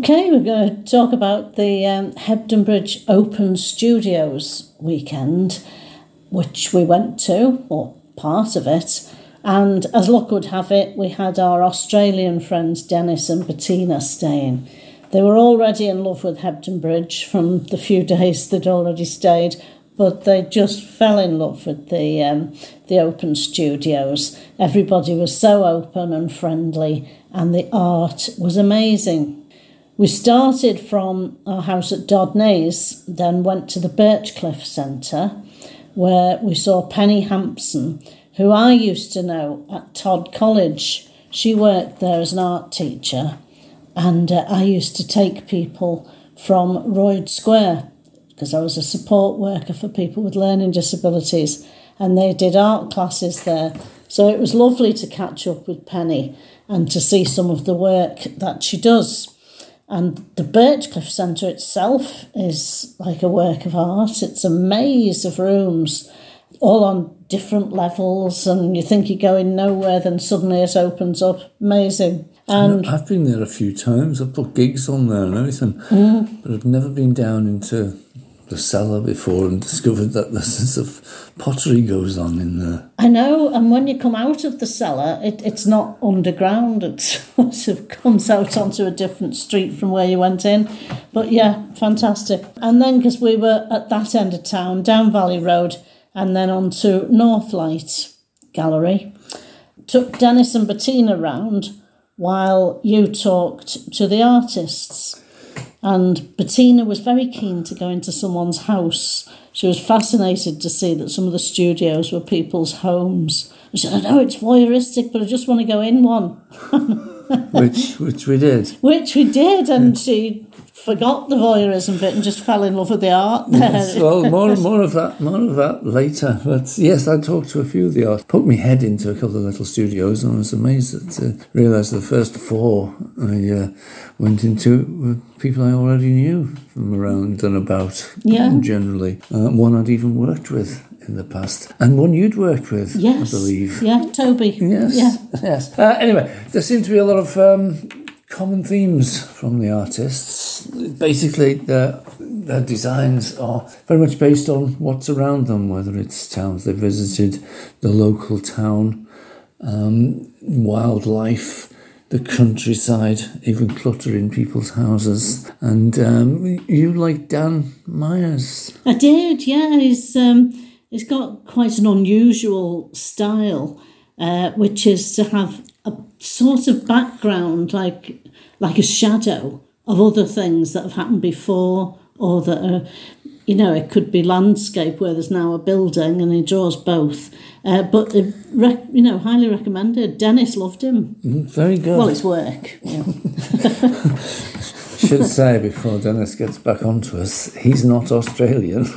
Okay, we're going to talk about the um, Hebden Bridge Open Studios weekend, which we went to, or part of it. And as luck would have it, we had our Australian friends Dennis and Bettina staying. They were already in love with Hebden Bridge from the few days they'd already stayed, but they just fell in love with the um, the open studios. Everybody was so open and friendly, and the art was amazing. We started from our house at Dodnaze, then went to the Birchcliffe Centre, where we saw Penny Hampson, who I used to know at Tod College. She worked there as an art teacher, and uh, I used to take people from Royd Square because I was a support worker for people with learning disabilities, and they did art classes there. So it was lovely to catch up with Penny and to see some of the work that she does. And the Birchcliffe Centre itself is like a work of art. It's a maze of rooms, all on different levels, and you think you're going nowhere, then suddenly it opens up. Amazing. And I've been there a few times. I've put gigs on there and everything, Mm. but I've never been down into the cellar before and discovered that the sense of pottery goes on in there. I know, and when you come out of the cellar, it, it's not underground. It sort of comes out onto a different street from where you went in. But yeah, fantastic. And then, because we were at that end of town, down Valley Road, and then on to Northlight Gallery, took Dennis and Bettina round while you talked to the artists. And Bettina was very keen to go into someone's house. She was fascinated to see that some of the studios were people's homes. And she said, I know it's voyeuristic, but I just want to go in one. which which we did. Which we did, and she forgot the voyeurism bit and just fell in love with the art there. Yes, well, more more of that, more of that later. But yes, I talked to a few of the artists. Put my head into a couple of little studios, and I was amazed to realise the first four I uh, went into were people I already knew from around and about. Yeah. generally, uh, one I'd even worked with in the past, and one you'd worked with, Yes. I believe. Yeah, Toby. Yes. Yeah. Yes. Uh, anyway, there seemed to be a lot of um, common themes from the artists. Basically, their, their designs are very much based on what's around them, whether it's towns they visited, the local town, um, wildlife, the countryside, even clutter in people's houses. And um, you like Dan Myers. I did, yeah. He's um, he's got quite an unusual style, uh, which is to have a sort of background, like like a shadow of other things that have happened before, or that are, you know, it could be landscape where there's now a building, and he draws both. Uh, but rec- you know, highly recommended. Dennis loved him. Mm, Very good. Well, his work. Yeah. should say before Dennis gets back onto us, he's not Australian.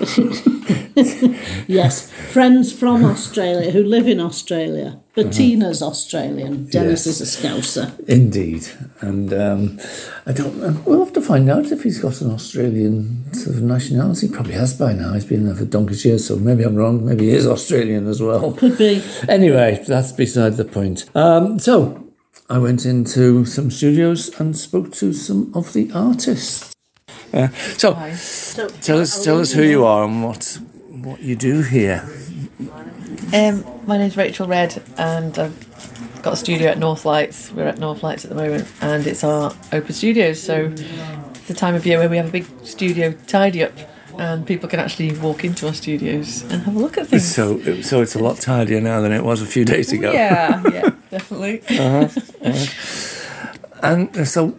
Yes, friends from Australia who live in Australia. Bettina's Australian. Dennis Yes. is a Scouser. Indeed. And um, I don't know. We'll have to find out if he's got an Australian sort of nationality. He probably has by now. He's been there for donkey's years, so maybe I'm wrong. Maybe he is Australian as well. Could be. Anyway, that's beside the point. Um, so I went into some studios and spoke to some of the artists. Uh, so So, tell us, tell us who you are and what what you do here. Um, my name's Rachel Red, and I've got a studio at North Lights. We're at North Lights at the moment, and it's our open studios. So it's the time of year where we have a big studio tidy up, and people can actually walk into our studios and have a look at things. So, so it's a lot tidier now than it was a few days ago. yeah, yeah, definitely. And uh, so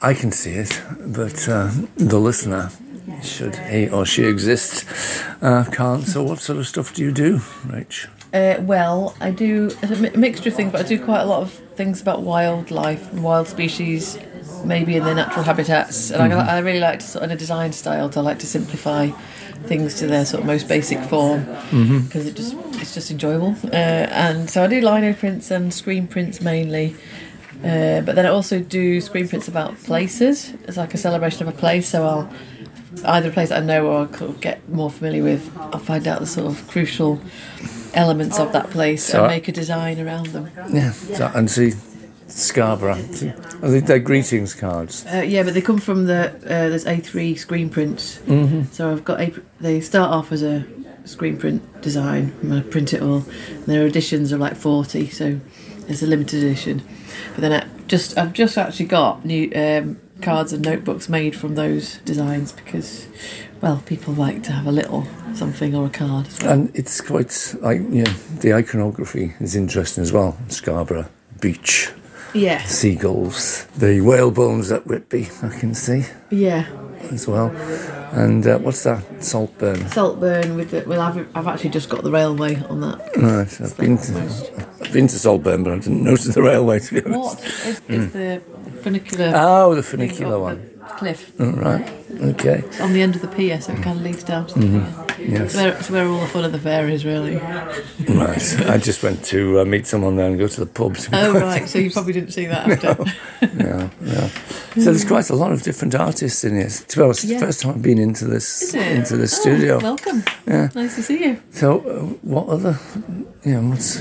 I can see it, but uh, the listener, should he or she exist, uh, can't. So, what sort of stuff do you do, Rach? Uh, well, I do a mi- mixture of things, but I do quite a lot of things about wildlife and wild species, maybe in their natural habitats. And I, I really like to, sort of, in a design style, to like to simplify things to their sort of most basic form because it just it's just enjoyable. Uh, and so I do lino prints and screen prints mainly. Uh, but then I also do screen prints about places. It's like a celebration of a place. So I'll either a place I know or I'll get more familiar with. I'll find out the sort of crucial elements of that place So- and make a design around them. Yeah, so, and see, Scarborough. Are they, they're greetings cards. Uh, yeah, but they come from the uh, there's A3 screen prints. Mm-hmm. So I've got a. They start off as a screen print design. I'm gonna print it all. And their editions are like forty, so it's a limited edition. But then I just I've just actually got new um, cards and notebooks made from those designs because, well, people like to have a little something or a card. As well. And it's quite like yeah, the iconography is interesting as well. Scarborough beach, Yeah, seagulls, the whale bones at Whitby. I can see yeah. as well. And uh, what's that? Saltburn. Saltburn with the well, I've I've actually just got the railway on that. Right, I've been to I've been to Saltburn, but I didn't notice the railway. To be honest. What is, is the funicular? Oh, the funicular one. The Cliff. Oh, right. Okay. It's on the end of the pier, so it kind of leads down to the pier. Yes. It's where, it's where all the fun of the fair is, really. Right. I just went to uh, meet someone there and go to the pub. to be Oh, right, so you probably didn't see that after. Yeah, yeah. So there's quite a lot of different artists in here. To be honest, it's Yeah. the first time I've been into this into this Oh, studio. welcome. Yeah. Nice to see you. So, uh, what other, you know, what's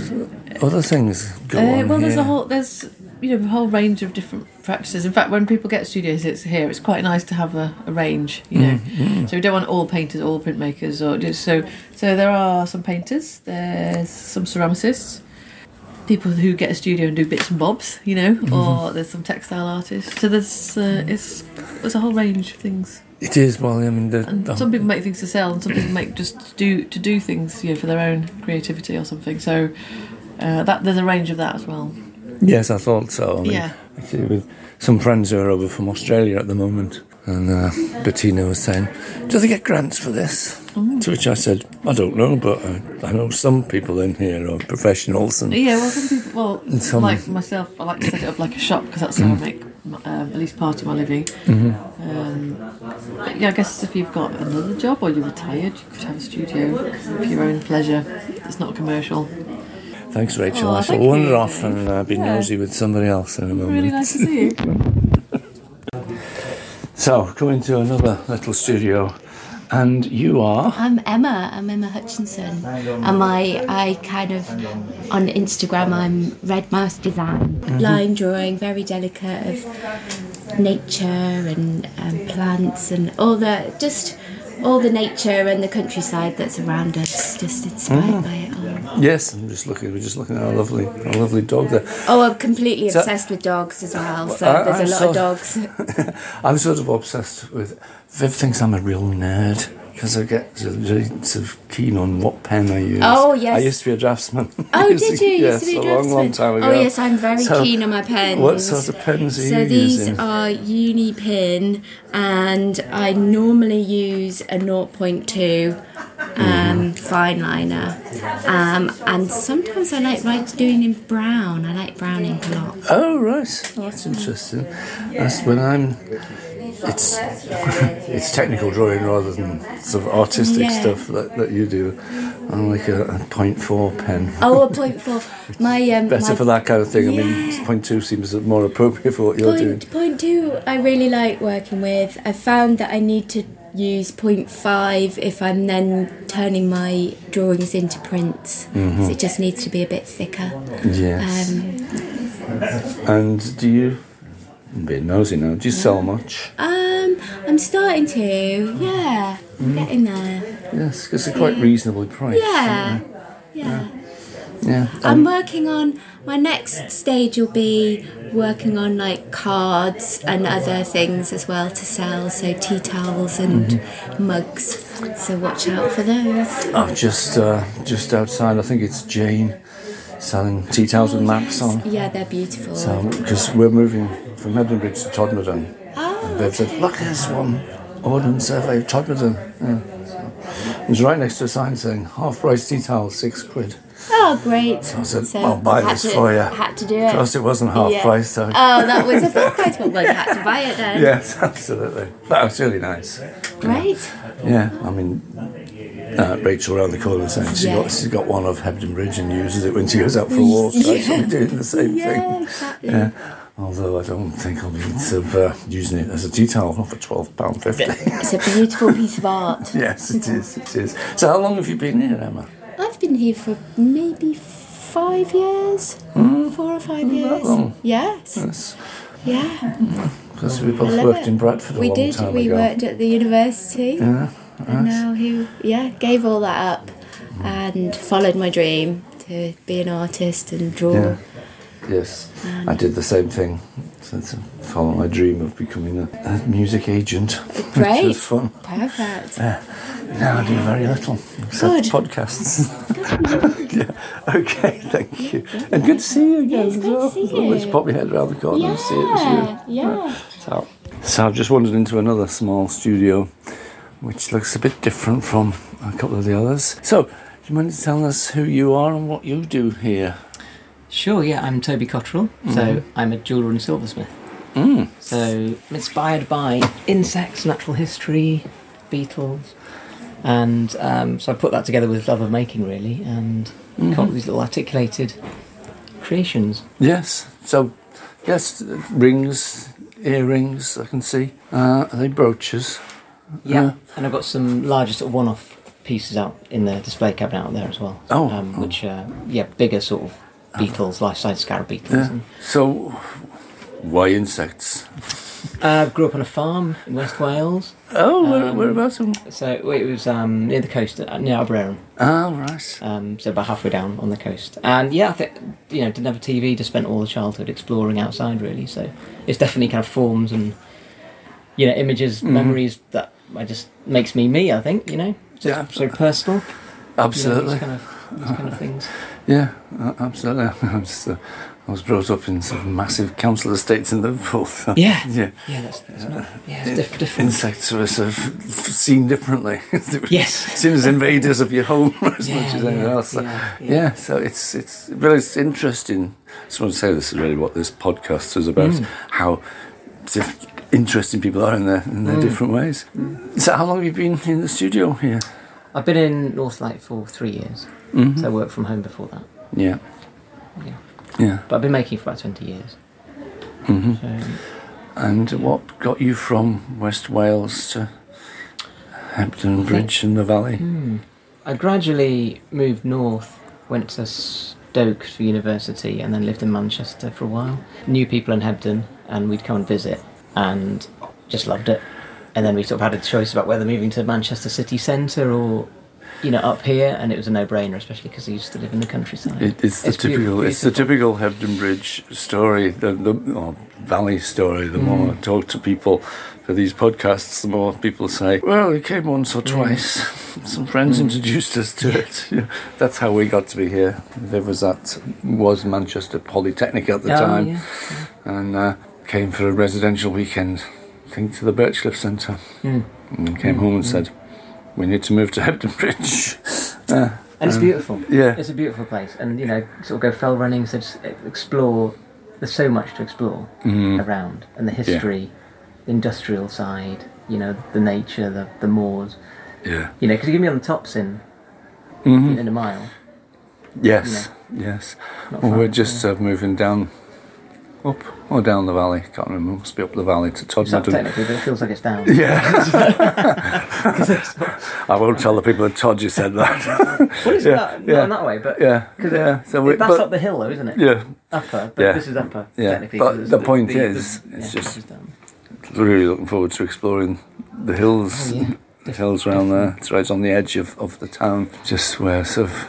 other things go Uh, on well, there's a whole there's you know a whole range of different practices. In fact, when people get studios it's here, it's quite nice to have a, a range. You know, Mm-hmm. so we don't want all painters, all printmakers, or just so. So there are some painters. There's some ceramicists. People who get a studio and do bits and bobs, you know, Mm-hmm. or there's some textile artists. So there's uh, it's there's a whole range of things. It is. Well, I mean, the, And the- some people make things to sell, and some people make just to do to do things, you know, for their own creativity or something. So uh, that there's a range of that as well. Yes, I thought so. I mean, Yeah. Actually, with some friends who are over from Australia at the moment, and uh, Bettina was saying, "Do they get grants for this?" Mm. To which I said, "I don't know, but I, I know some people in here are professionals, and Yeah, well, some people, well, some- like myself, I like to set it up like a shop because that's how I make um, at least part of my living. Um, but yeah, I guess if you've got another job or you're retired, you could have a studio for your own pleasure. It's not commercial. Thanks, Rachel. Oh, I shall wander you. off and uh, be Yeah. nosy with somebody else in a moment." Really nice to see you. So, coming to another little studio, and you are. I'm Emma. I'm Emma Hutchinson, and I I kind of on Instagram I'm Red Mouse Design, line drawing, very delicate of nature and um, plants and all the just all the nature and the countryside that's around us. Just inspired by it. Yes, I'm just looking. We're just looking at a lovely, a lovely dog there. Oh, I'm completely So- obsessed with dogs as well. So I- there's I'm a lot so- of dogs. I'm sort of obsessed with. Viv thinks I'm a real nerd because I get sort of really sort of keen on what pen I use. Oh, yes. I used to be a draftsman. Oh, did you? Yes, used to be a a long, long time ago. Oh yes, I'm very So, keen on my pens. What sort of pens are So you using? So these are uni pin, and I normally use a 0.2 um, fine liner, um, and sometimes I like write doing in brown. I like brown ink a lot. Oh right, oh, that's interesting. That's when I'm. It's it's technical drawing rather than sort of artistic Yeah. stuff that, that you do. I'm like a, a point four pen. Oh, a point four. My um, Better my for that kind of thing. I mean, Yeah. point two seems more appropriate for what you're doing. Point, point two, I really like working with. I found that I need to use point five if I'm then turning my drawings into prints. Mm-hmm. So it just needs to be a bit thicker. Yes. Um, and do you? I'm being nosy now. Do you sell much? um, I'm starting to, yeah, Mm-hmm. getting there. Yes, because they're quite reasonably priced. Yeah, yeah. Yeah. I'm working on my next stage will be working on like cards and other things as well to sell, so tea towels and Mm-hmm. mugs. So watch out for those. I'm just uh, just outside. I think it's Jane selling tea towels with oh, maps on. Yeah, they're beautiful. So because we're moving from Edinburgh to Todmorden. oh, They've said, look, there's one ordnance survey of Todmorden. Yeah, so. It was right next to a sign saying half price tea towels, six quid. oh, great. So I said, I'll buy this to, for you. Had to do it. Plus, it wasn't half Yeah. price, so. Oh, that was a full price one. Well, you had to buy it then. Yes, absolutely. That was really nice. Great. Yeah, I mean, uh, Rachel around the corner saying she Yeah. got, she's got one of Hebden Bridge and uses it when she goes out for a walk. So I should be doing the same Yeah, thing. exactly. Yeah. Although I don't think I'll be of, uh, using it as a tea towel for twelve pound fifty. It's a beautiful piece of art. yes, it is. It is. So how long have you been here, Emma? I've been here for maybe five years, four or five years. long? Yes, Yes. yeah. Because we both worked it. in Bradford a we long did. time we ago. worked at the university, Yeah. And now he, yeah, gave all that up and followed my dream to be an artist and draw. Yeah. Yes, I did the same thing. So to follow my dream of becoming a, a music agent, which Great. was fun. Perfect. Now I do very little except Good. podcasts. yeah. Okay. Thank you. And good to see you again as good to well. see Always pop your head around the corner and see it was you. Yeah, yeah. So, so I've just wandered into another small studio, which looks a bit different from a couple of the others. So, do you mind telling us who you are and what you do here? Sure, yeah, I'm Toby Cottrell. So I'm a jeweller and silversmith. Mm. So I'm inspired by insects, natural history, beetles, and um, so I put that together with love of making, really, and come up with these little articulated creations. Yes. So, yes, rings, earrings. I can see. Uh, are they brooches? Yeah, Yeah. and I've got some larger sort of one-off pieces out in the display cabinet out there as well. Oh, um, oh. which are yeah bigger sort of beetles, life-size scarab beetles. Yeah. So, why insects? uh, grew up on a farm in West Wales, Oh, where, Um, whereabouts? in- so it was um, near the coast, uh, near Arbroath. Ah, right. um, so about halfway down on the coast. And yeah, I think you know didn't have a TV, just spent all the childhood exploring outside really. So it's definitely kind of forms and you know images, Mm-hmm. memories that I just makes me me. I think you know, so Yeah, it's very personal. you know, Absolutely. kind of these kind of things. Yeah, uh, absolutely. I was, uh, I was brought up in sort of massive council estates in Liverpool. so- Yeah. yeah. Yeah, that's, that's not, yeah, it's diff- different. Insects were sort of seen differently. Yes. seen as invaders of your home as Yeah, much as anything yeah, else. So, yeah, yeah, yeah. so it's it's really it's interesting. I just want to say this is really what this podcast is about. Mm. How diff- interesting people are in their in Mm. their different ways. So, how long have you been in the studio here? I've been in Northlight for three years, Mhm. so I worked from home before that. Yeah, Yeah. yeah. But I've been making for about twenty years. hmm So And what got you from West Wales to Hebden Bridge in the valley? Hmm. I gradually moved north, went to Stoke for university, and then lived in Manchester for a while. Knew people in Hebden, and we'd come and visit, and just loved it. And then we sort of had a choice about whether moving to Manchester city centre or, you know, up here, and it was a no-brainer, especially because I used to live in the countryside. It, it's the It's typical. beautiful, It's the typical Hebden Bridge story. The, the or valley story. The more Mm. I talk to people for these podcasts, the more people say, "Well, we came once Mm. or twice. Some friends introduced us to it." You know, that's how we got to be here. There was that was Manchester Polytechnic at the Oh, time, yeah. and uh, came for a residential weekend. I think to the Birchcliffe Centre, Mm. and came home and said, "We need to move to Hebden Bridge." Uh, And it's um, beautiful. Yeah. It's a beautiful place, and you know, sort of go fell running, so explore. There's so much to explore Mhm. around, and the history, the industrial side, you know, the nature, the the moors, Yeah. you know, because you can be on the tops in Mhm. in a mile. Yes, yes. Well, far, we're just uh, moving down, up or down the valley. Can't remember. Must be up the valley to It's Todmorden. technically, but it feels like it's down. Yeah. I won't tell the people at Tod you said that. Well, it's Yeah, not, yeah. not in that way, but yeah, 'cause yeah. So it- we, that's but, up the hill, though, isn't it? yeah, Upper, but Yeah. this is upper. Yeah, technically, but 'cause it's the point is, it's just- is down. really looking forward to exploring the hills, Oh, yeah. the hills around there. It's right on the edge of, of the town, just where sort of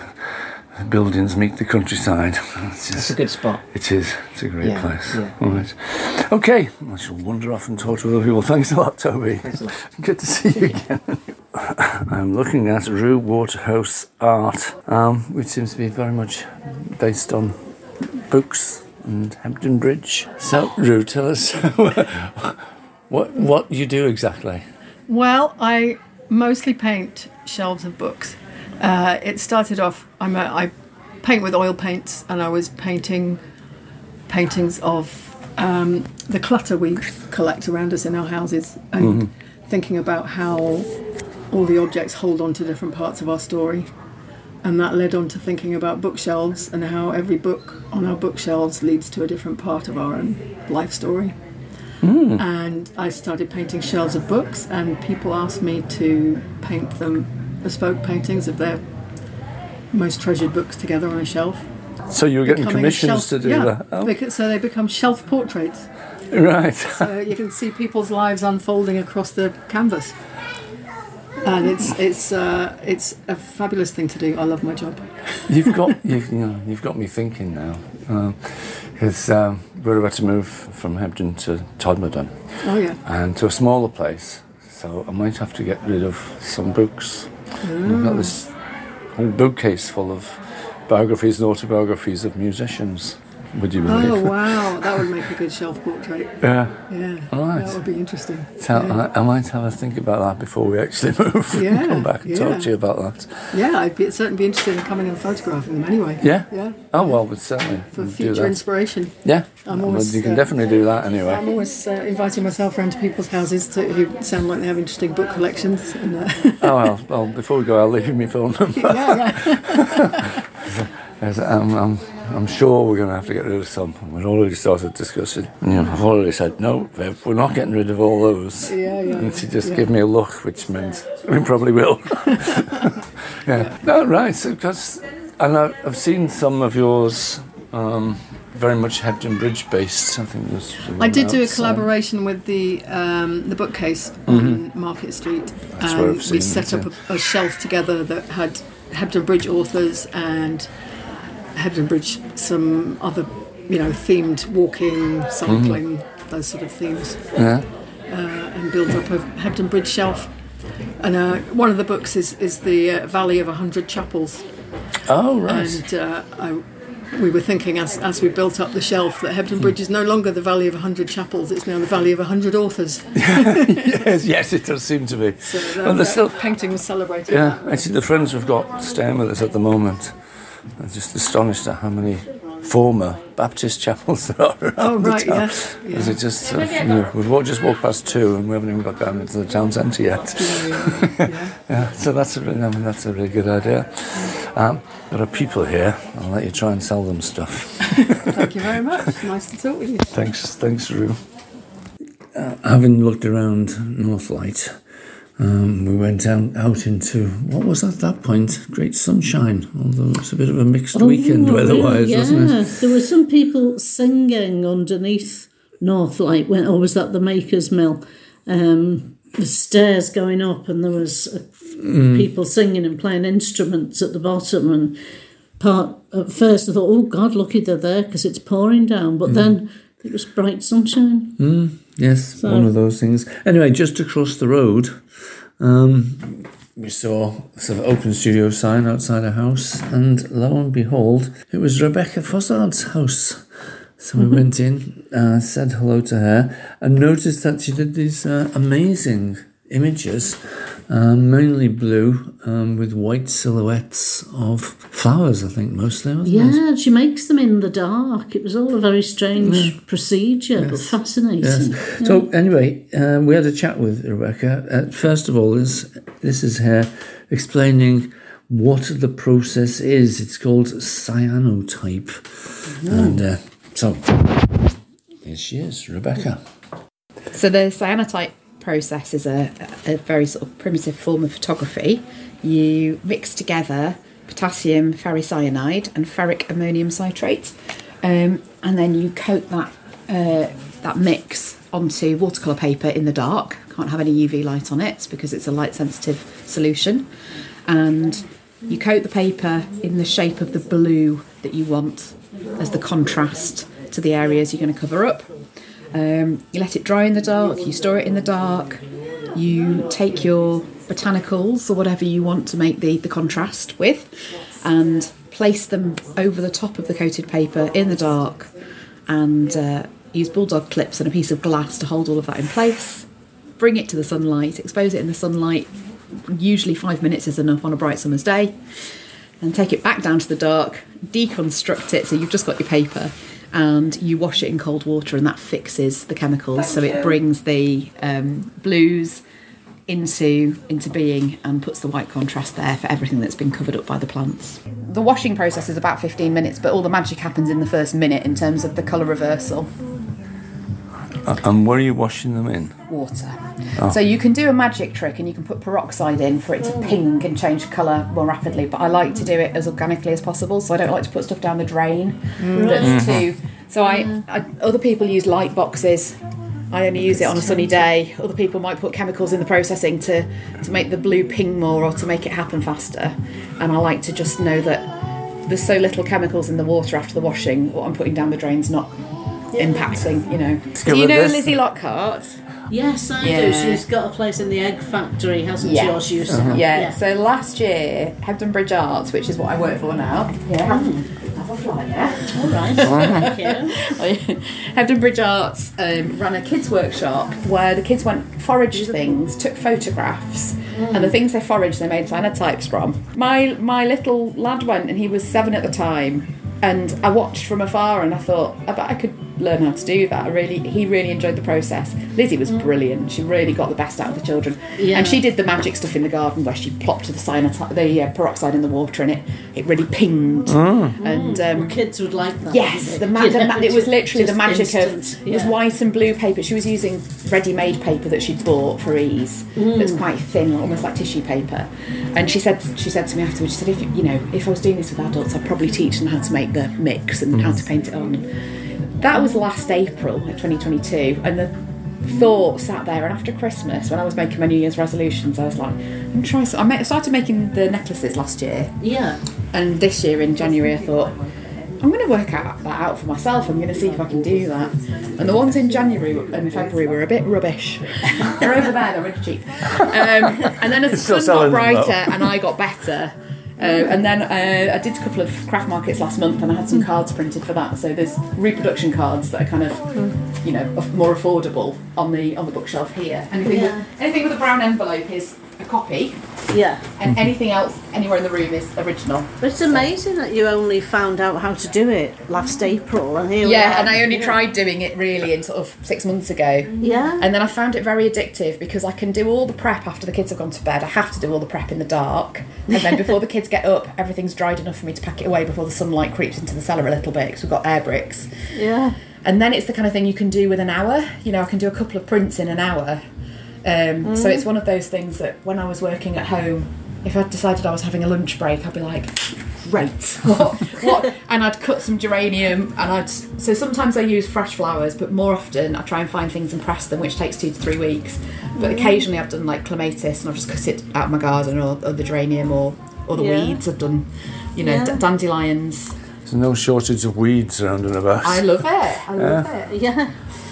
buildings meet the countryside. It's It's a good spot. it is. It's a great Yeah, place. yeah. All right. Okay, I shall wander off and talk to other people. Thanks a lot, Toby. Thanks a lot. Good to see you again. I'm looking at Rue Waterhouse art, um, which seems to be very much based on books and Hebden Bridge. So, Rue, tell us what what you do exactly. Well, I mostly paint shelves of books. Uh, it started off. I'm a, I paint with oil paints, and I was painting paintings of um, the clutter we collect around us in our houses, and thinking about how all the objects hold on to different parts of our story. And that led on to thinking about bookshelves and how every book on our bookshelves leads to a different part of our own life story and I started painting shelves of books, and people asked me to paint them bespoke paintings of their most treasured books together on a shelf. So you were getting commissions shelf- to do yeah, that? Oh, so they become shelf portraits. right. So you can see people's lives unfolding across the canvas. And it's it's uh, it's a fabulous thing to do. I love my job. You've got you've, you know you've got me thinking now, because um, we're about to move from Hebden to Todmorden Oh yeah. and to a smaller place. So I might have to get rid of some books. I've got this whole bookcase full of biographies and autobiographies of musicians. Would you believe? Oh wow, that would make a good shelf portrait. Yeah. Yeah, Right. that would be interesting. So I, I might have a think about that before we actually move. Yeah, come back and yeah. talk to you about that. Yeah, I'd be, certainly be interested in coming and photographing them anyway. Yeah. Yeah. Oh well, we'd certainly For future inspiration. Yeah. I'm Well, you can uh, definitely do that anyway. I'm always uh, inviting myself around to people's houses to, who sound like they have interesting book collections. And, uh, Oh well, well. Before we go, I'll leave you my phone number. yeah, yeah. I'm, I'm, I'm sure we're going to have to get rid of some. We've already started discussing. You know, I've already said no, Viv, we're not getting rid of all those. Yeah, yeah, And she just yeah. gave me a look, which meant we probably will. yeah. No, right. So, because, and I, I've seen some of yours. Um, very much Hebden Bridge based. I think there's. I did do a outside. collaboration with the um, the bookcase on Market Street, Mm-hmm. That's where and I've we set it, up a, a shelf together that had Hebden Bridge authors and Hebden Bridge some other, you know, themed walking, cycling, Mm-hmm. those sort of themes, Yeah. and build up a Hebden Bridge shelf. And uh, one of the books is is the uh, Valley of a Hundred Chapels, Oh right. and uh, I, we were thinking as, as we built up the shelf that Hebden Bridge is no longer the Valley of a Hundred Chapels, it's now the Valley of a Hundred Authors. yes, yes, it does seem to be. So that, well, there's that still painting was celebrated. Yeah, actually, the friends we've got staying with us at the moment are just astonished at how many former Baptist chapels there are around Oh, the right, town. yes, yeah. It just, sort of, you know, we've walked, just walked past two and we haven't even got down into the town centre yet. Yeah, yeah. So that's a really, mean, that's a really good idea. Um, there are people here. I'll let you try and sell them stuff. Thank you very much. Nice to talk with you. Thanks, thanks, Rue. Uh, having looked around Northlight, um, we went out, out into what was at that point great sunshine. Although it was a bit of a mixed weekend Oh, weather-wise, yeah. wasn't it? There were some people singing underneath Northlight, when, or was that the Maker's Mill? Um, the stairs going up, and there was uh, Mm. people singing and playing instruments at the bottom. And part at first, I thought, "Oh God, lucky they're there because it's pouring down." Mm. But then it was bright sunshine. Yes, So- one of those things. Anyway, just across the road, um, we saw a sort of open studio sign outside a house, and lo and behold, it was Rebecca Fozzard's house. So we went in, uh, said hello to her, and noticed that she did these uh, amazing images, um, mainly blue, um, with white silhouettes of flowers, I think, mostly, wasn't it? Yeah, she makes them in the dark. It was all a very strange procedure, but fascinating. Yes. So anyway, um, we had a chat with Rebecca. Uh, first of all, this this is her explaining what the process is. It's called cyanotype, and uh, so here she is, Rebecca. So the cyanotype process is a, a very sort of primitive form of photography. You mix together potassium ferricyanide and ferric ammonium citrate, um, and then you coat that uh, that mix onto watercolor paper in the dark. Can't have any UV light on it because it's a light sensitive solution, and you coat the paper in the shape of the blue that you want as the contrast to the areas you're going to cover up. Um, you let it dry in the dark, you store it in the dark, you take your botanicals or whatever you want to make the, the contrast with and place them over the top of the coated paper in the dark and uh, use bulldog clips and a piece of glass to hold all of that in place. Bring it to the sunlight, expose it in the sunlight. Usually, five minutes is enough on a bright summer's day. And take it back down to the dark, deconstruct it so you've just got your paper, and you wash it in cold water, and that fixes the chemicals. so it brings the um, blues into into being and puts the white contrast there for everything that's been covered up by the plants. The washing process is about 15 minutes, but all the magic happens in the first minute in terms of the colour reversal. Uh, And where are you washing them in? water. Oh. So you can do a magic trick and you can put peroxide in for it to ping and change colour more rapidly. But I like to do it as organically as possible, so I don't like to put stuff down the drain that's mm-hmm. too. So I, I other people use light boxes. I only use it on a sunny day. Other people might put chemicals in the processing to, to make the blue ping more or to make it happen faster. And I like to just know that there's so little chemicals in the water after the washing, what I'm putting down the drain's not impacting, you know. Do you know this. Lizzie Lockhart? Yes, I Yeah. do. She's got a place in the egg factory, hasn't uh-huh. Yeah. she? Or she used to have. Yeah. So last year, Hebden Bridge Arts, which is what I work for now. Yeah. Have hmm. a flyer. All right. Thank you. Hebden Bridge Arts um, ran a kids workshop where the kids went foraged things, took photographs, and the hmm. things they foraged they made cyanotypes from. My my little lad went, and he was seven at the time. And I watched from afar, and I thought, I bet I could learn how to do that. I really, he really enjoyed the process. Lizzie was brilliant; she really got the best out of the children. Yeah. And she did the magic stuff in the garden where she plopped the cyanotype, the uh, peroxide in the water, and it it really pinged. And um, Kids would like that. Yes, the, wouldn't ma- the ma- it was literally the magic instant, of it was white and blue paper. She was using ready-made paper that she'd bought for ease. Mm. That's quite thin, almost like tissue paper. And she said she said to me afterwards, she said, if you, you know, if I was doing this with adults, I'd probably teach them how to make the mix and how to paint it on. That was last April, like 2022, and the thought sat there. And after Christmas, when I was making my New Year's resolutions, I was like, I'm trying to try. I ma- started making the necklaces last year, Yeah. and this year in January, I thought, I'm going to work out that out for myself. I'm going to see if I can do that. And the ones in January and February were a bit rubbish. they're over there, they're really cheap. Um, and then as the sun got selling them, though. brighter and I got better, uh, and then uh, I did a couple of craft markets last month and I had some cards printed for that. So there's reproduction cards that are kind of, you know, more affordable on the on the bookshelf here. Anything, Yeah. with, anything with a brown envelope is a copy, Yeah. and anything else anywhere in the room is original. But it's amazing that you only found out how to do it last April, and here we Yeah, are. and I only Yeah. tried doing it really in sort of six months ago. Yeah. And then I found it very addictive because I can do all the prep after the kids have gone to bed. I have to do all the prep in the dark. And then before the kids get up, everything's dried enough for me to pack it away before the sunlight creeps into the cellar a little bit because we've got air bricks. yeah. And then it's the kind of thing you can do with an hour. You know, I can do a couple of prints in an hour. Um, So it's one of those things that when I was working at home, if I decided I was having a lunch break, I'd be like, great. What? what? And I'd cut some geranium, and I'd. So sometimes I use fresh flowers, but more often I try and find things and press them, which takes two to three weeks. But occasionally I've done like clematis, and I've just cut it out of my garden, or, or the geranium, or or the Yeah. weeds. I've done, you know, Yeah. d- dandelions. There's no shortage of weeds around and about. I love it. I love it. Yeah.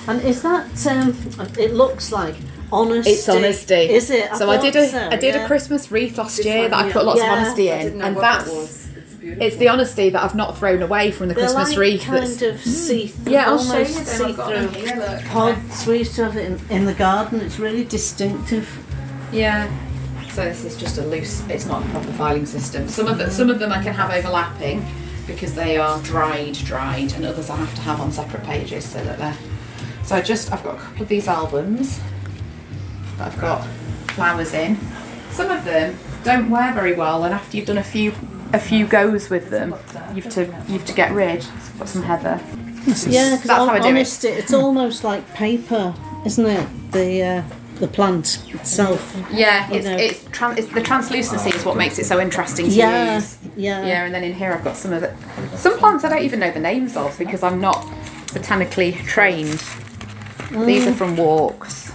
And is that? Um, it looks like honesty. It's honesty. Is it? so I did thought a so, I did yeah. a Christmas wreath last year one, that I put lots Yeah. of honesty I in, and that's it's the honesty that I've not thrown away from the They're Christmas like wreath. kind that's, of mm. see. Yeah, I'll almost them. I've got them see-through pods. We used to have it in, in the garden. It's really distinctive. yeah. So this is just a loose. It's not a proper filing system. Some of the, some of them I can have overlapping because they are dried, dried, and others I have to have on separate pages so that they're. So I just I've got a couple of these albums that I've got flowers in. Some of them don't wear very well, and after you've done a few a few goes with them, you've to you've to get rid. Got some heather. Yeah, because That's how I do it. it's almost like paper, isn't it? The uh, the plant itself. Yeah, it's it's, tran- it's the translucency is what makes it so interesting to Yeah, use. yeah. Yeah, and then in here I've got some of it. Some plants I don't even know the names of because I'm not botanically trained. These are from walks.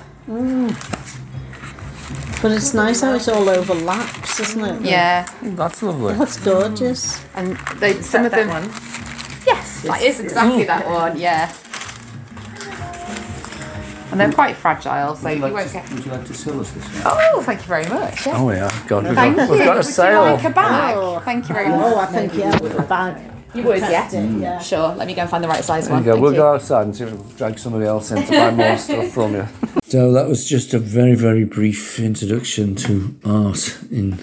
But it's nice how it all overlaps, isn't it? Yeah, mm, That's lovely. That's gorgeous. and they, some of them. Yes, that is exactly that one. Yeah. And they're quite fragile, so you won't get. Would you like to sell us this one? Oh, thank you very much. Yeah. Oh yeah, God, we've Thank got, you. we've got a Would sale. you like a bag? Oh. Thank you very much. Oh, I think yeah, with a bag. You would, yeah. Yeah. Sure. Let me go and find the right size There one. you go. Thank We'll you. go outside and see if we can drag somebody else in to buy more stuff from you. So that was just a very, very brief introduction to art in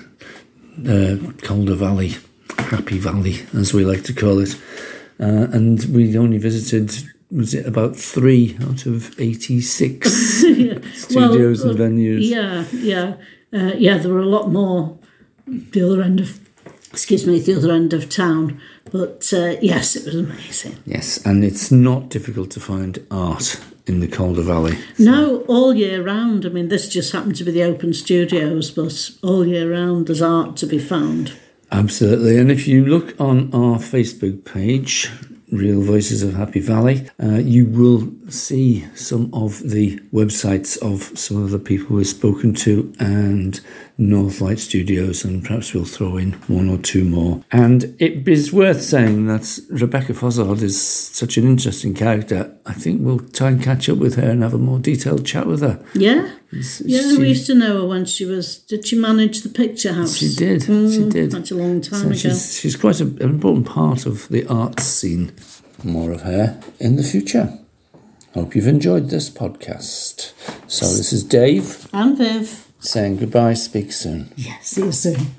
uh, Calder Valley, Happy Valley, as we like to call it. Uh, and we only visited, was it about three out of 86 studios and venues? Yeah, yeah, uh, yeah. There were a lot more the other end of, excuse me, the other end of town. But uh, yes, it was amazing. Yes, and it's not difficult to find art in the Calder Valley. No, all year round. I mean, this just happened to be the open studios, but all year round there's art to be found. Absolutely. And if you look on our Facebook page, Real Voices of Happy Valley, uh, you will see some of the websites of some of the people we've spoken to and Northlight Studios, and perhaps we'll throw in one or two more. And it is worth saying that Rebecca Fozzard is such an interesting character. I think we'll try and catch up with her and have a more detailed chat with her. Yeah. Yeah, she- we used to know her when she was. Did she manage the picture house? She did, she Mm, did. That's a long time So ago. she's, she's quite a, an important part of the arts scene. More of her in the future. Hope you've enjoyed this podcast. So this is Dave And Viv. saying goodbye, speak soon. Yeah, see you soon.